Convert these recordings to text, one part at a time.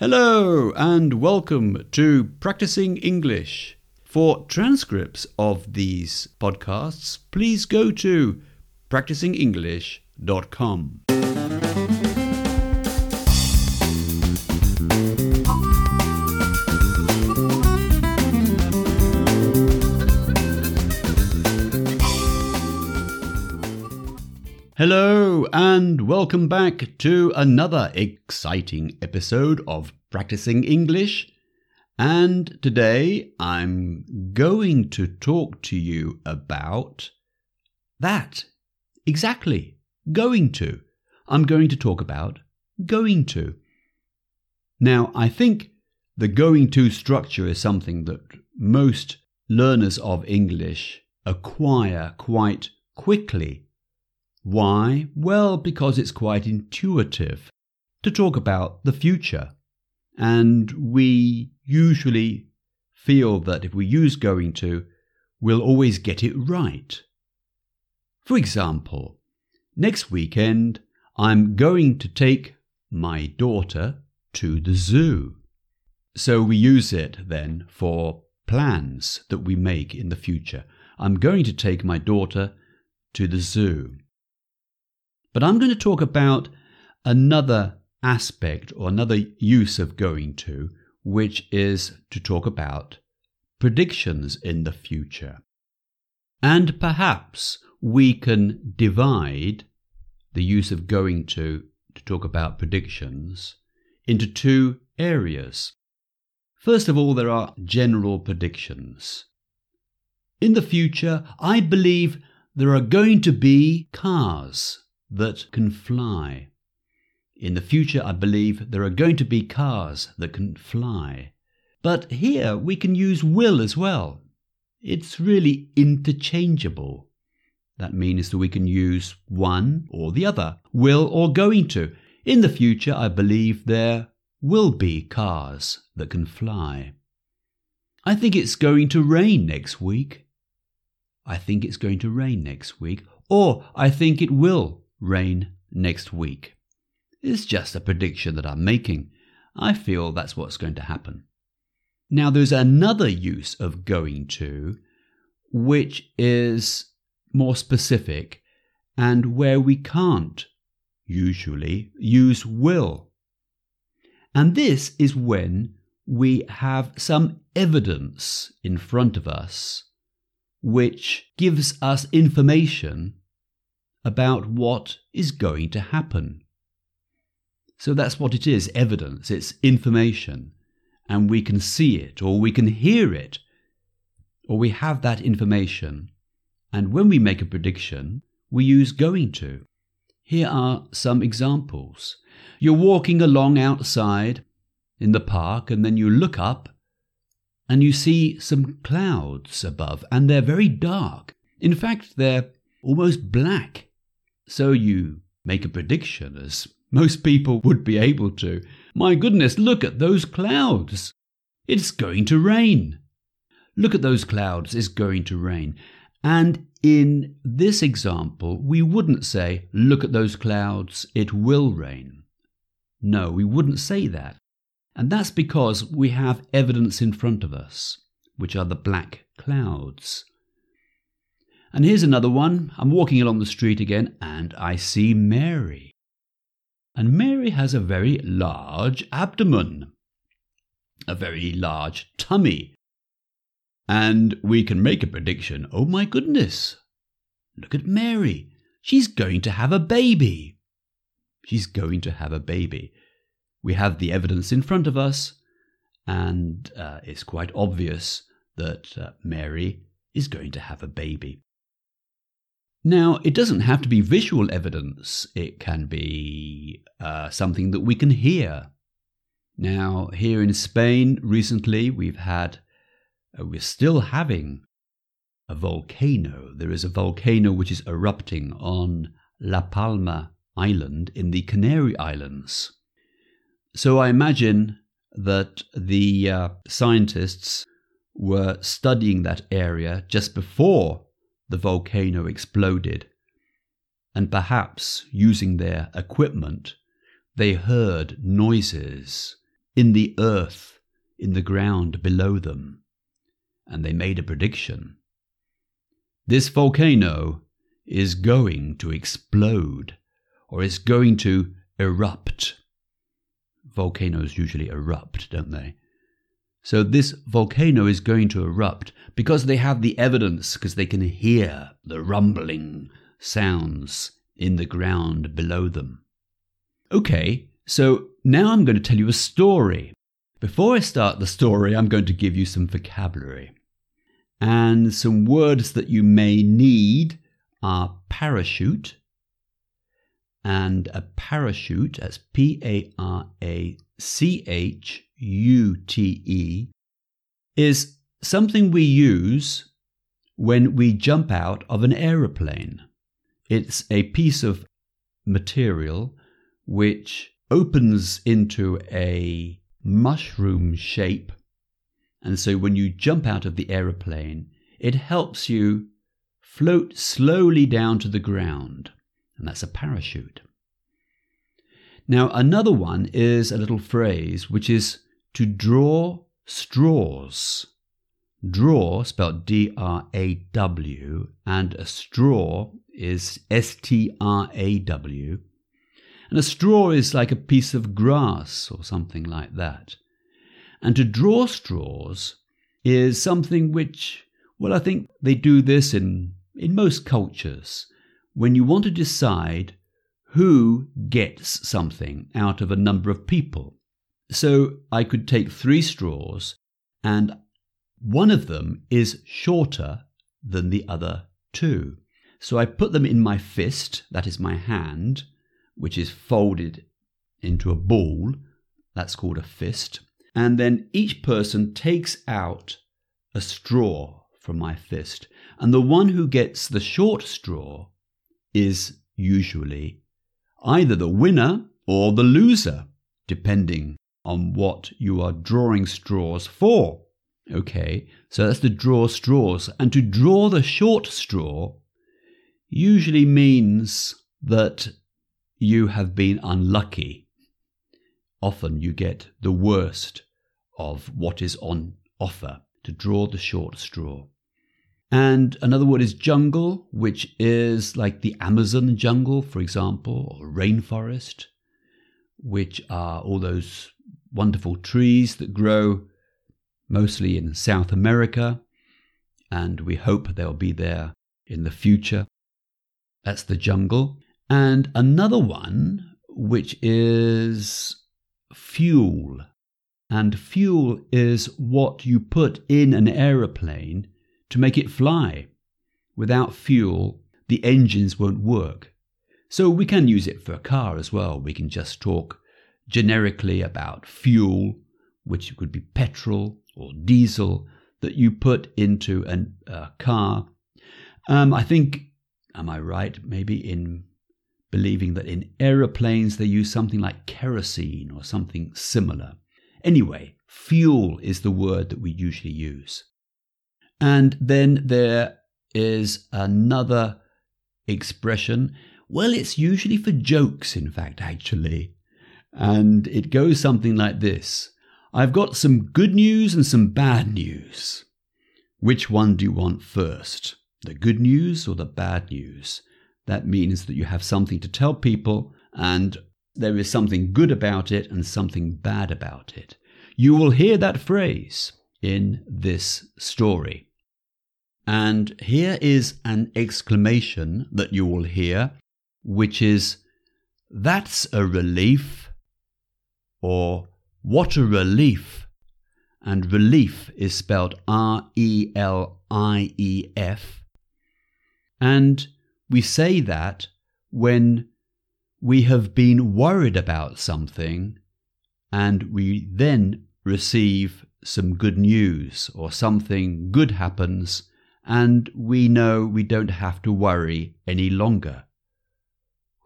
Hello and welcome to Practising English. For transcripts of these podcasts, please go to practisingenglish.com. Hello, and welcome back to another exciting episode of Practising English. And today I'm going to talk to you about that. Exactly. Going to. I'm going to talk about going to. Now, I think the going to structure is something that most learners of English acquire quite quickly why? Well, because it's quite intuitive to talk about the future. And we usually feel that if we use going to, we'll always get it right. For example, next weekend I'm going to take my daughter to the zoo. So we use it then for plans that we make in the future. I'm going to take my daughter to the zoo. But I'm going to talk about another aspect or another use of going to, which is to talk about predictions in the future. And perhaps we can divide the use of going to to talk about predictions into two areas. First of all, there are general predictions. In the future, I believe there are going to be cars that can fly. In the future, I believe there are going to be cars that can fly. But here we can use will as well. It's really interchangeable. That means that we can use one or the other, will or going to. In the future, I believe there will be cars that can fly. I think it's going to rain next week. I think it's going to rain next week. Or I think it will rain next week. It's just a prediction that I'm making. I feel that's what's going to happen. Now, there's another use of going to, which is more specific and where we can't usually use will. And this is when we have some evidence in front of us which gives us information about what is going to happen. So that's what it is evidence, it's information, and we can see it, or we can hear it, or we have that information, and when we make a prediction, we use going to. Here are some examples. You're walking along outside in the park, and then you look up and you see some clouds above, and they're very dark. In fact, they're almost black. So you make a prediction, as most people would be able to. My goodness, look at those clouds. It's going to rain. Look at those clouds, it's going to rain. And in this example, we wouldn't say, Look at those clouds, it will rain. No, we wouldn't say that. And that's because we have evidence in front of us, which are the black clouds. And here's another one. I'm walking along the street again and I see Mary. And Mary has a very large abdomen, a very large tummy. And we can make a prediction. Oh my goodness. Look at Mary. She's going to have a baby. She's going to have a baby. We have the evidence in front of us, and uh, it's quite obvious that uh, Mary is going to have a baby. Now, it doesn't have to be visual evidence, it can be uh, something that we can hear. Now, here in Spain, recently we've had, uh, we're still having a volcano. There is a volcano which is erupting on La Palma Island in the Canary Islands. So I imagine that the uh, scientists were studying that area just before the volcano exploded, and perhaps using their equipment, they heard noises in the earth, in the ground below them. And they made a prediction. This volcano is going to explode or is going to erupt. Volcanoes usually erupt, don't they? So this volcano is going to erupt because they have the evidence, because they can hear the rumbling sounds in the ground below them. Okay, so now I'm going to tell you a story. Before I start the story, I'm going to give you some vocabulary. And some words that you may need are parachute. And a parachute, that's P A R A C H U T E, is something we use when we jump out of an aeroplane. It's a piece of material which opens into a mushroom shape. And so when you jump out of the aeroplane, it helps you float slowly down to the ground. And that's a parachute. Now, another one is a little phrase which is to draw straws. Draw, spelled D R A W, and a straw is S T R A W. And a straw is like a piece of grass or something like that. And to draw straws is something which, well, I think they do this in, in most cultures. When you want to decide who gets something out of a number of people. So I could take three straws, and one of them is shorter than the other two. So I put them in my fist, that is my hand, which is folded into a ball. That's called a fist. And then each person takes out a straw from my fist. And the one who gets the short straw is usually either the winner or the loser, depending on what you are drawing straws for. Okay, so that's to draw straws. And to draw the short straw usually means that you have been unlucky. Often you get the worst of what is on offer to draw the short straw. And another word is jungle, which is like the Amazon jungle, for example, or rainforest, which are all those wonderful trees that grow mostly in South America, and we hope they'll be there in the future. That's the jungle. And another one, which is fuel. And fuel is what you put in an aeroplane to make it fly. Without fuel, the engines won't work. So we can use it for a car as well. We can just talk generically about fuel, which could be petrol or diesel, that you put into a car. Um, I think, am I right? Maybe in believing that in aeroplanes they use something like kerosene or something similar. Anyway, fuel is the word that we usually use. And then there is another expression. Well, it's usually for jokes, in fact, actually. And it goes something like this I've got some good news and some bad news. Which one do you want first? The good news or the bad news? That means that you have something to tell people and there is something good about it and something bad about it. You will hear that phrase in this story. And here is an exclamation that you will hear, which is, That's a relief, or What a relief. And relief is spelled R E L I E F. And we say that when we have been worried about something and we then receive some good news or something good happens and we know we don't have to worry any longer.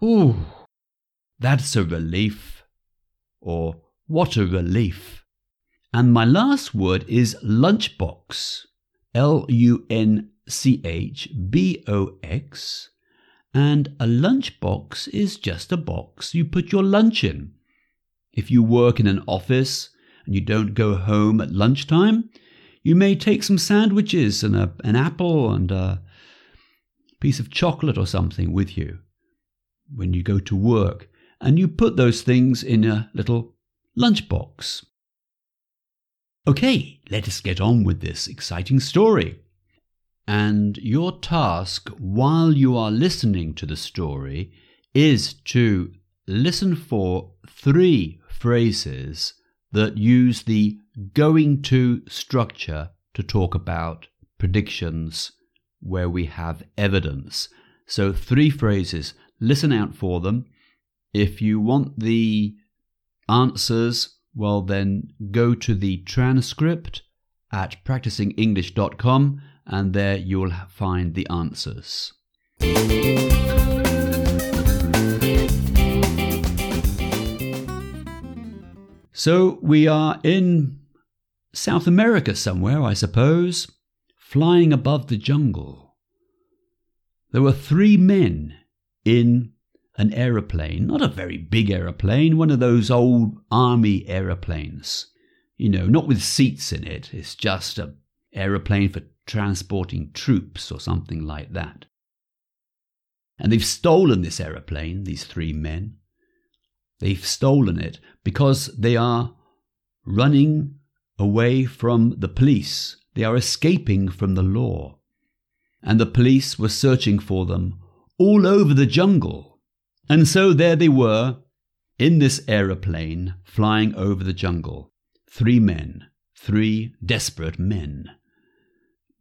Ooh, that's a relief. Or what a relief. And my last word is lunchbox. L U N C H B O X. And a lunchbox is just a box you put your lunch in. If you work in an office, and you don't go home at lunchtime, you may take some sandwiches and a, an apple and a piece of chocolate or something with you when you go to work, and you put those things in a little lunchbox. Okay, let us get on with this exciting story. And your task while you are listening to the story is to listen for three phrases that use the going to structure to talk about predictions where we have evidence. So, three phrases, listen out for them. If you want the answers, well, then go to the transcript at practisingenglish.com and there you will find the answers. So we are in South America somewhere, I suppose, flying above the jungle. There were three men in an aeroplane, not a very big aeroplane, one of those old army aeroplanes. You know, not with seats in it. It's just a aeroplane for transporting troops or something like that. And they've stolen this aeroplane, these three men. They've stolen it because they are running away from the police. They are escaping from the law. And the police were searching for them all over the jungle. And so there they were in this aeroplane flying over the jungle. Three men, three desperate men.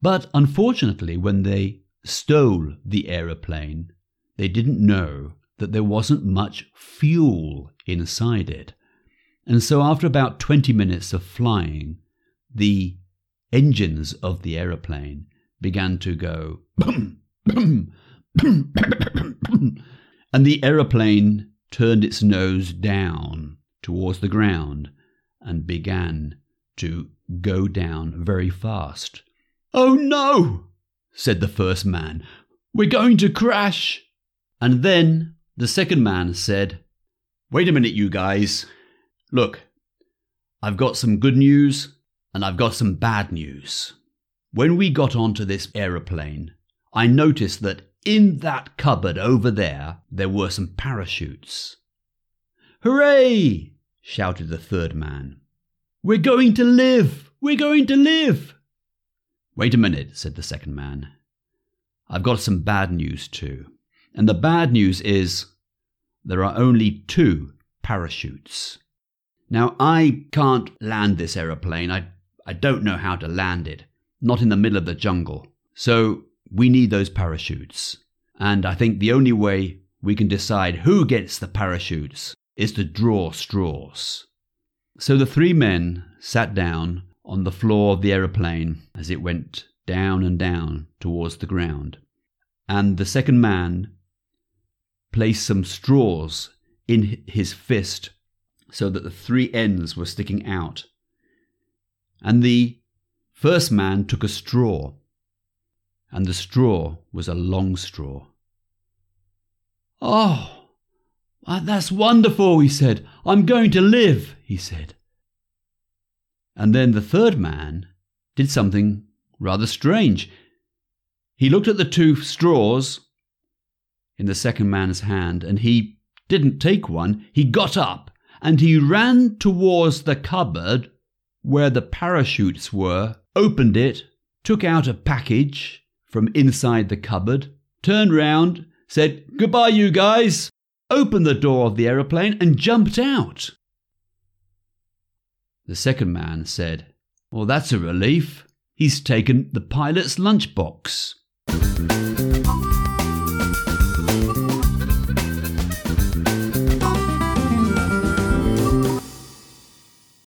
But unfortunately, when they stole the aeroplane, they didn't know that there wasn't much fuel inside it. And so, after about 20 minutes of flying, the engines of the aeroplane began to go and the aeroplane turned its nose down towards the ground and began to go down very fast. Oh no, said the first man. We're going to crash. And then the second man said, Wait a minute, you guys. Look, I've got some good news and I've got some bad news. When we got onto this aeroplane, I noticed that in that cupboard over there, there were some parachutes. Hooray! shouted the third man. We're going to live! We're going to live! Wait a minute, said the second man. I've got some bad news too. And the bad news is there are only two parachutes. Now, I can't land this aeroplane. I, I don't know how to land it, not in the middle of the jungle. So we need those parachutes. And I think the only way we can decide who gets the parachutes is to draw straws. So the three men sat down on the floor of the aeroplane as it went down and down towards the ground. And the second man placed some straws in his fist so that the three ends were sticking out. And the first man took a straw, and the straw was a long straw. Oh, that's wonderful, he said. I'm going to live, he said. And then the third man did something rather strange. He looked at the two straws in the second man's hand, and he didn't take one. He got up and he ran towards the cupboard where the parachutes were, opened it, took out a package from inside the cupboard, turned round, said, Goodbye, you guys, opened the door of the aeroplane, and jumped out. The second man said, Well, that's a relief. He's taken the pilot's lunchbox.